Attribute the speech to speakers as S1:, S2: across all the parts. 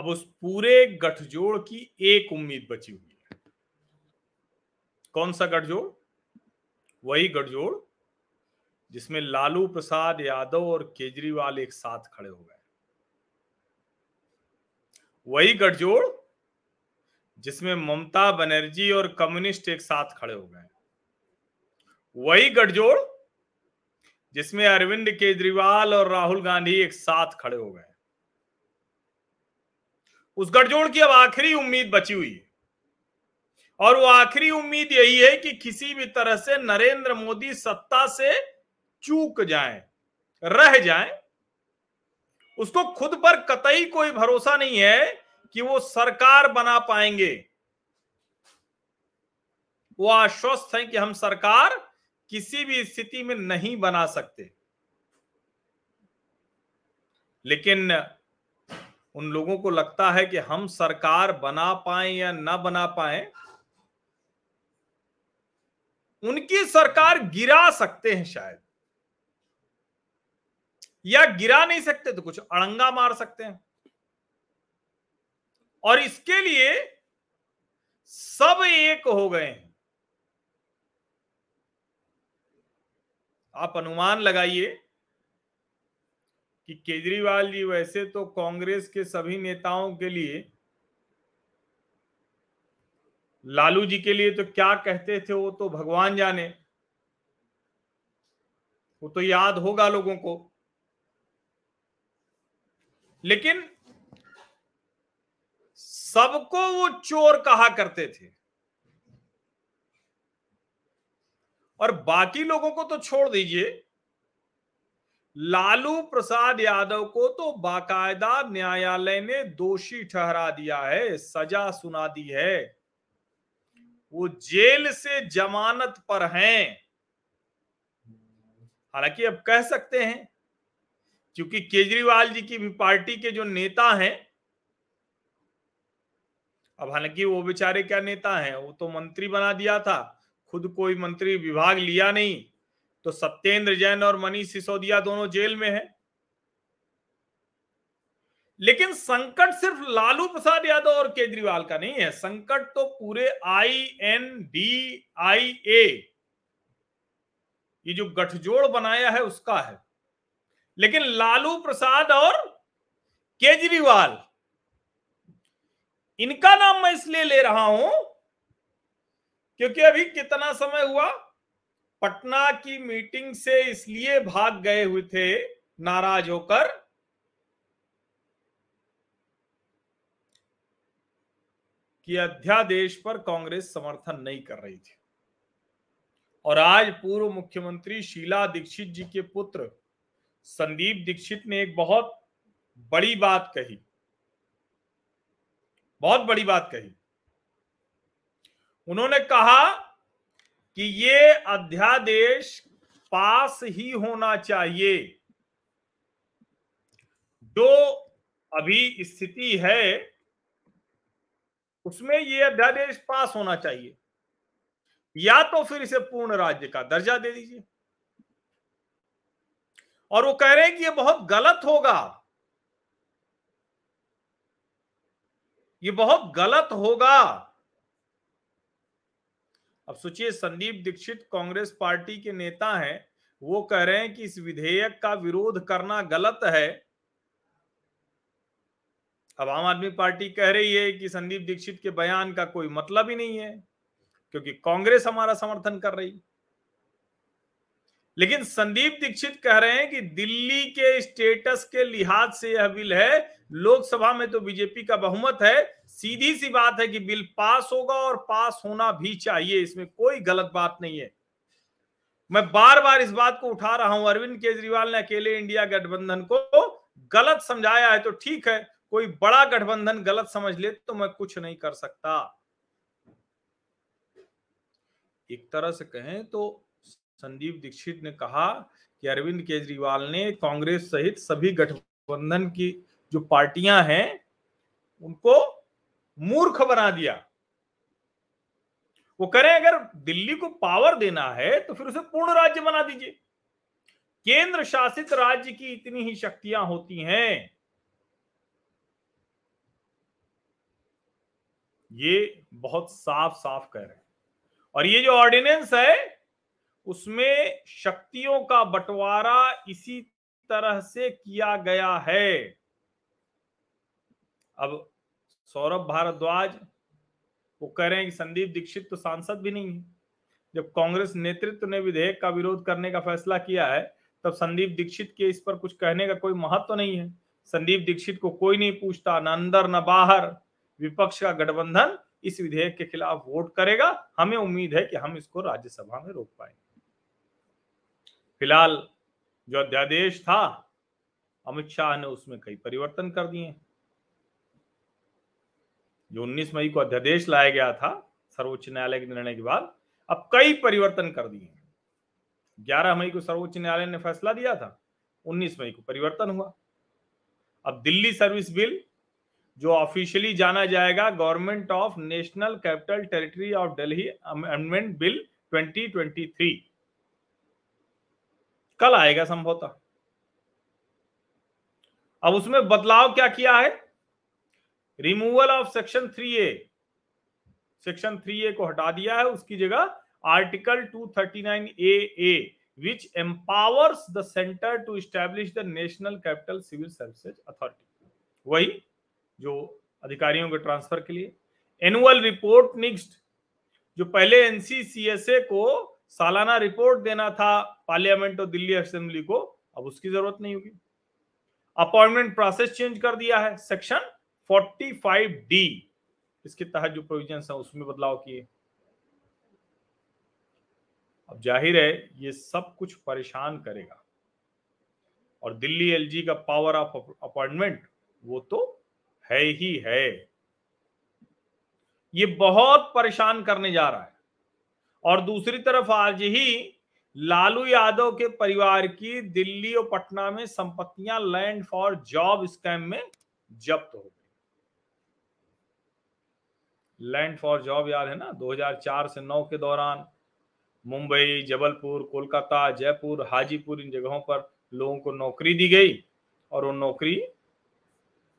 S1: अब उस पूरे गठजोड़ की एक उम्मीद बची हुई है। कौन सा गठजोड़? वही गठजोड़ जिसमें लालू प्रसाद यादव और केजरीवाल एक साथ खड़े हो गए। वही गठजोड़ जिसमें ममता बनर्जी और कम्युनिस्ट एक साथ खड़े हो गए। वही गठजोड़ जिसमें अरविंद केजरीवाल और राहुल गांधी एक साथ खड़े हो गए। उस गठजोड़ की अब आखिरी उम्मीद बची हुई है। और वो आखिरी उम्मीद यही है कि किसी भी तरह से नरेंद्र मोदी सत्ता से चूक जाए, रह जाए, उसको खुद पर कतई कोई भरोसा नहीं है कि वो सरकार बना पाएँगे। वो आश्वस्त है कि हम सरकार किसी भी स्थिति में नहीं बना सकते। लेकिन उन लोगों को लगता है कि हम सरकार बना पाए या ना बना पाए, उनकी सरकार गिरा सकते हैं शायद। या गिरा नहीं सकते तो कुछ अड़ंगा मार सकते हैं। और इसके लिए सब एक हो गए हैं। आप अनुमान लगाइए कि केजरीवाल जी वैसे तो कांग्रेस के सभी नेताओं के लिए, लालू जी के लिए तो क्या कहते थे वो तो भगवान जाने। वो तो याद होगा लोगों को। लेकिन सबको वो चोर कहा करते थे। और बाकी लोगों को तो छोड़ दीजिए। लालू प्रसाद यादव को तो बाकायदा न्यायालय ने दोषी ठहरा दिया है, सजा सुना दी है। वो जेल से जमानत पर हैं। हालाँकि अब कह सकते हैं, क्योंकि केजरीवाल जी की भी पार्टी के जो नेता हैं, अब हालाँकि वो बेचारे क्या नेता हैं, वो तो मंत्री बना दिया था, खुद कोई मंत्री विभाग लिया नहीं। तो सत्येंद्र जैन और मनीष सिसोदिया दोनों जेल में है। लेकिन संकट सिर्फ़ लालू प्रसाद यादव और केजरीवाल का नहीं है। संकट तो पूरे आई एन डी आई ए ये जो गठजोड़ बनाया है उसका है। लेकिन लालू प्रसाद और केजरीवाल, इनका नाम मैं इसलिए ले रहा हूँ, क्योंकि अभी कितना समय हुआ? पटना की मीटिंग से इसलिए भाग गए हुए थे, नाराज़ होकर। कि अध्यादेश पर कांग्रेस समर्थन नहीं कर रही थी। और आज पूर्व मुख्यमंत्री शीला दीक्षित जी के पुत्र संदीप दीक्षित ने एक बहुत बड़ी बात कही। बहुत बड़ी बात कही। उन्होंने कहा कि ये अध्यादेश पास ही होना चाहिए। जो अभी स्थिति है, उसमें ये अध्यादेश पास होना चाहिए। या तो फिर इसे पूर्ण राज्य का दर्जा दे दीजिए। और वो कह रहे हैं कि ये बहुत गलत होगा। ये बहुत गलत होगा। अब सोचिए, संदीप दीक्षित कांग्रेस पार्टी के नेता हैं, वो कह रहे हैं कि इस विधेयक का विरोध करना गलत है। अब आम आदमी पार्टी कह रही है कि संदीप दीक्षित के बयान का कोई मतलब ही नहीं है, क्योंकि कांग्रेस हमारा समर्थन कर रही। लेकिन संदीप दीक्षित कह रहे हैं कि दिल्ली के स्टेटस के लिहाज से यह बिल है, लोकसभा में तो बीजेपी का बहुमत है सीधी सी बात है कि बिल पास होगा और पास होना भी चाहिए, इसमें कोई गलत बात नहीं है। मैं बार बार इस बात को उठा रहा हूँ, अरविंद केजरीवाल ने अकेले इंडिया गठबंधन को गलत समझाया है तो ठीक है, कोई बड़ा गठबंधन गलत समझ ले तो मैं कुछ नहीं कर सकता। एक तरह से कहें तो संदीप दीक्षित ने कहा कि अरविंद केजरीवाल ने कांग्रेस सहित सभी गठबंधन की जो पार्टियाँ हैं, उनको मूर्ख बना दिया। वो करें, अगर दिल्ली को पावर देना है तो फिर उसे पूर्ण राज्य बना दीजिए। केंद्र शासित राज्य की इतनी ही शक्तियाँ होती हैं। ये बहुत साफ़ साफ़ कह रहे हैं। और ये जो ऑर्डिनेंस है, उसमें शक्तियों का बंटवारा इसी तरह से किया गया है। अब सौरभ भारद्वाज, वो कह रहे हैं कि संदीप दीक्षित तो सांसद भी नहीं है। जब कांग्रेस नेतृत्व ने विधेयक का विरोध करने का फैसला किया है, तब संदीप दीक्षित के इस पर कुछ कहने का कोई महत्व तो नहीं है। संदीप दीक्षित को कोई नहीं पूछता, न अंदर, न बाहर। विपक्ष का गठबंधन इस विधेयक के खिलाफ वोट करेगा। हमें उम्मीद है कि हम इसको राज्यसभा में रोक पाएँगे। फ़िलहाल जो अध्यादेश था, अमित शाह ने उसमें कई परिवर्तन कर दिए जो 19 मई को अध्यादेश लाया गया था, सर्वोच्च न्यायालय के निर्णय के बाद, अब कई परिवर्तन कर दिए 11 मई को सर्वोच्च न्यायालय ने फैसला दिया था 19 मई को परिवर्तन हुआ। अब दिल्ली सर्विस बिल, जो ऑफिशियली जाना जाएगा government of national capital territory of Delhi amendment bill 2023 कल आएगा संभवतः। अब उसमें बदलाव क्या किया है? Removal of section three A section three A को हटा दिया है, उसकी जगह article 239 A A which empowers the centre to establish the national capital civil services authority वही जो अधिकारियों के ट्रांसफ़र के लिए। एनुअल रिपोर्ट निक्स्ट जो पहले एनसीसीएसए को सालाना रिपोर्ट देना था पार्लियामेंट और दिल्ली असेंबली को, अब उसकी ज़रूरत नहीं होगी। अपॉइंटमेंट प्रोसेस चेंज कर दिया है। सेक्शन 45 डी, इसके तहत जो प्रोविज़न है, उसमें बदलाव किए। अब ज़ाहिर है, ये सब कुछ परेशान करेगा। और दिल्ली एलजी का पावर ऑफ़ अपॉइंटमेंट वो तो है ही है। ये बहुत परेशान करने जा रहा है। और दूसरी तरफ़ आज ही लालू यादव के परिवार की दिल्ली और पटना में संपत्तियाँ लैंड फॉर जॉब स्कैम में जब्त हो गई। लैंड फॉर जॉब याद है ना? 2004 से 9 के दौरान मुंबई, जबलपुर, कोलकाता, जयपुर, हाजीपुर, इन जगहों पर लोगों को नौकरी दी गई और वो नौकरी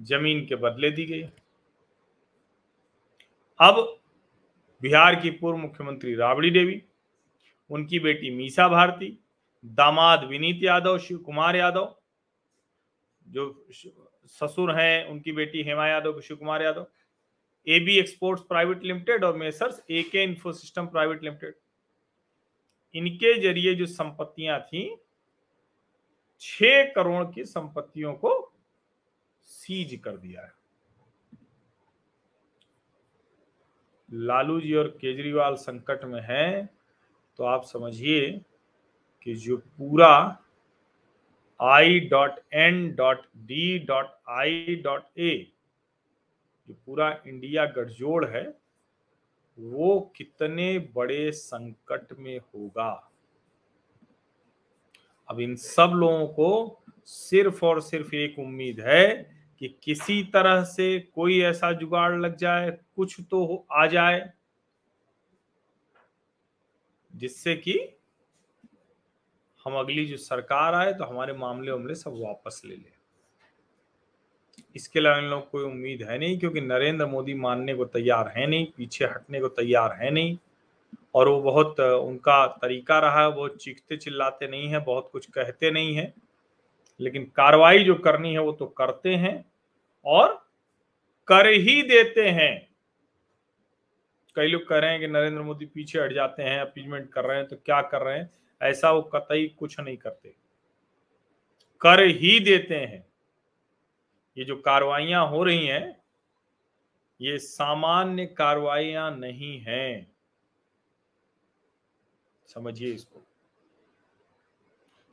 S1: ज़मीन के बदले दी गई। अब बिहार की पूर्व मुख्यमंत्री राबड़ी देवी, उनकी बेटी मीसा भारती, दामाद विनीत यादव शिव कुमार यादव, जो ससुर हैं, उनकी बेटी Hema Yadav Shiv Kumar Yadav AB Exports Private Limited और Messrs A K Info System private limited इनके ज़रिए जो संपत्तियाँ थी, छह करोड़ की संपत्तियों को सीज कर दिया है। लालू जी और केजरीवाल संकट में हैं तो आप समझिए कि जो पूरा I dot N dot D dot I dot A जो पूरा इंडिया गठजोड़ है, वो कितने बड़े संकट में होगा? अब इन सब लोगों को सिर्फ़ और सिर्फ़ एक उम्मीद है कि किसी तरह से कोई ऐसा जुगाड़ लग जाए, कुछ तो आ जाए, जिससे कि हम अगली जो सरकार आए तो हमारे मामले उमले सब वापस ले लें। इसके अलावा इन लोग कोई उम्मीद है नहीं, क्योंकि नरेंद्र मोदी मानने को तैयार है नहीं, पीछे हटने को तैयार है नहीं। और वो बहुत, उनका तरीका रहा है वो चीखते चिल्लाते नहीं है, बहुत कुछ कहते नहीं है। लेकिन कार्रवाई जो करनी है, वो तो करते हैं और कर ही देते हैं। कई लोग कह रहे हैं कि नरेंद्र मोदी पीछे हट जाते हैं अपीजमेंट कर रहे हैं तो क्या कर रहे हैं? ऐसा वो कतई कुछ नहीं करते। कर ही देते हैं। ये जो कार्रवाइयाँ हो रही हैं, ये सामान्य कार्रवाइयाँ नहीं हैं। समझिए इसको।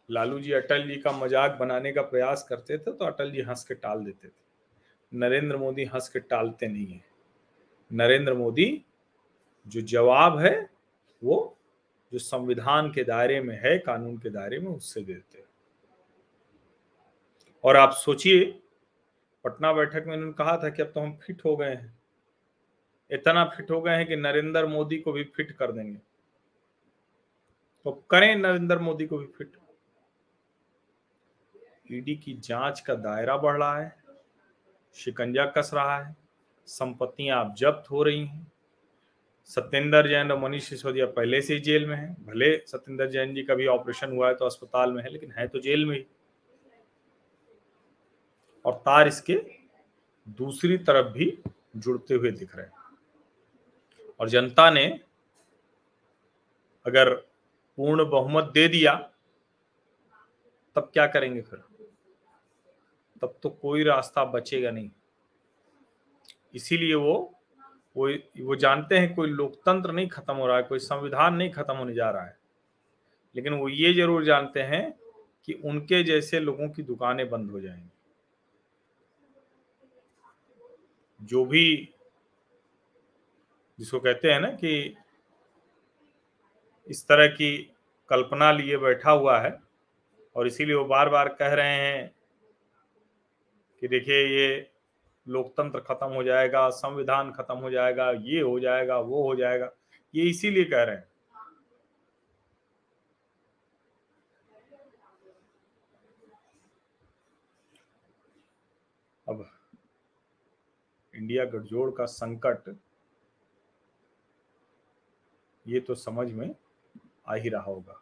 S1: लालू जी, अटल जी का मज़ाक बनाने का प्रयास करते थे तो अटल जी हंस के टाल देते थे। नरेंद्र मोदी हंस के टालते नहीं है। नरेंद्र मोदी जो जवाब है, वो जो संविधान के दायरे में है, कानून के दायरे में, उससे देते और आप सोचिए पटना बैठक में उन्होंने कहा था कि अब तो हम फिट हो गए हैं। इतना फिट हो गए हैं कि नरेंद्र मोदी को भी फिट कर देंगे। तो करें नरेंद्र मोदी को भी फिट। ईडी की जाँच का दायरा बढ़ रहा है, शिकंजा कस रहा है, संपत्तियाँ अब जब्त हो रही हैं। सत्येंद्र जैन और मनीष सिसोदिया पहले से ही जेल में है। भले सत्येंद्र जैन जी का भी ऑपरेशन हुआ है तो अस्पताल में है, लेकिन है तो जेल में ही। और तार इसके दूसरी तरफ़ भी जुड़ते हुए दिख रहे हैं। और जनता ने अगर पूर्ण बहुमत दे दिया, तब क्या करेंगे फिर? तब तो कोई रास्ता बचेगा नहीं। इसीलिए वो वो वो जानते हैं कोई लोकतंत्र नहीं खत्म हो रहा है, कोई संविधान नहीं खत्म होने जा रहा है। लेकिन वो ये ज़रूर जानते हैं कि उनके जैसे लोगों की दुकानें बंद हो जाएँगी। जो भी जिसको कहते हैं ना कि इस तरह की कल्पना लिए बैठा हुआ है और इसीलिए वो बार बार कह रहे हैं कि देखिए ये लोकतंत्र खत्म हो जाएगा, संविधान खत्म हो जाएगा, ये हो जाएगा, वो हो जाएगा, ये इसीलिए कह रहे हैं अब इंडिया गठजोड़ का संकट, ये तो समझ में आ ही रहा होगा।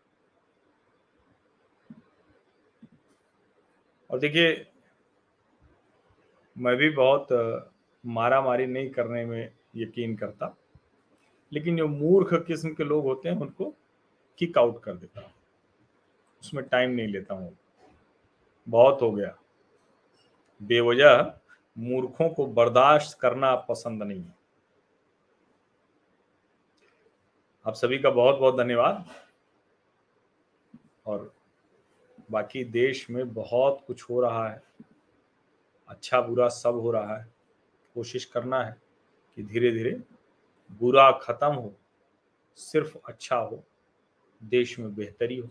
S1: और देखिए, मैं भी बहुत मारा मारी नहीं करने में यकीन करता, लेकिन जो मूर्ख किस्म के लोग होते हैं, उनको किक आउट कर देता हूँ। उसमें टाइम नहीं लेता हूँ। बहुत हो गया। बेवजह मूर्खों को बर्दाश्त करना पसंद नहीं है। आप सभी का बहुत बहुत धन्यवाद। और बाकी देश में बहुत कुछ हो रहा है। अच्छा बुरा सब हो रहा है। कोशिश करना है कि धीरे धीरे बुरा खत्म हो, सिर्फ़ अच्छा हो, देश में बेहतरी हो।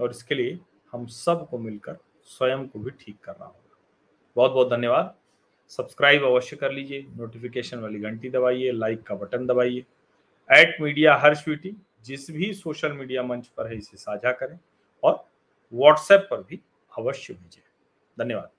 S1: और इसके लिए हम सबको मिलकर स्वयं को भी ठीक करना होगा। बहुत बहुत धन्यवाद। सब्सक्राइब अवश्य कर लीजिए नोटिफिकेशन वाली घंटी दबाइए लाइक का बटन दबाइए। एट मीडिया हर स्वीटी जिस भी सोशल मीडिया मंच पर है, इसे साझा करें और व्हाट्सएप पर भी अवश्य भेजें। धन्यवाद।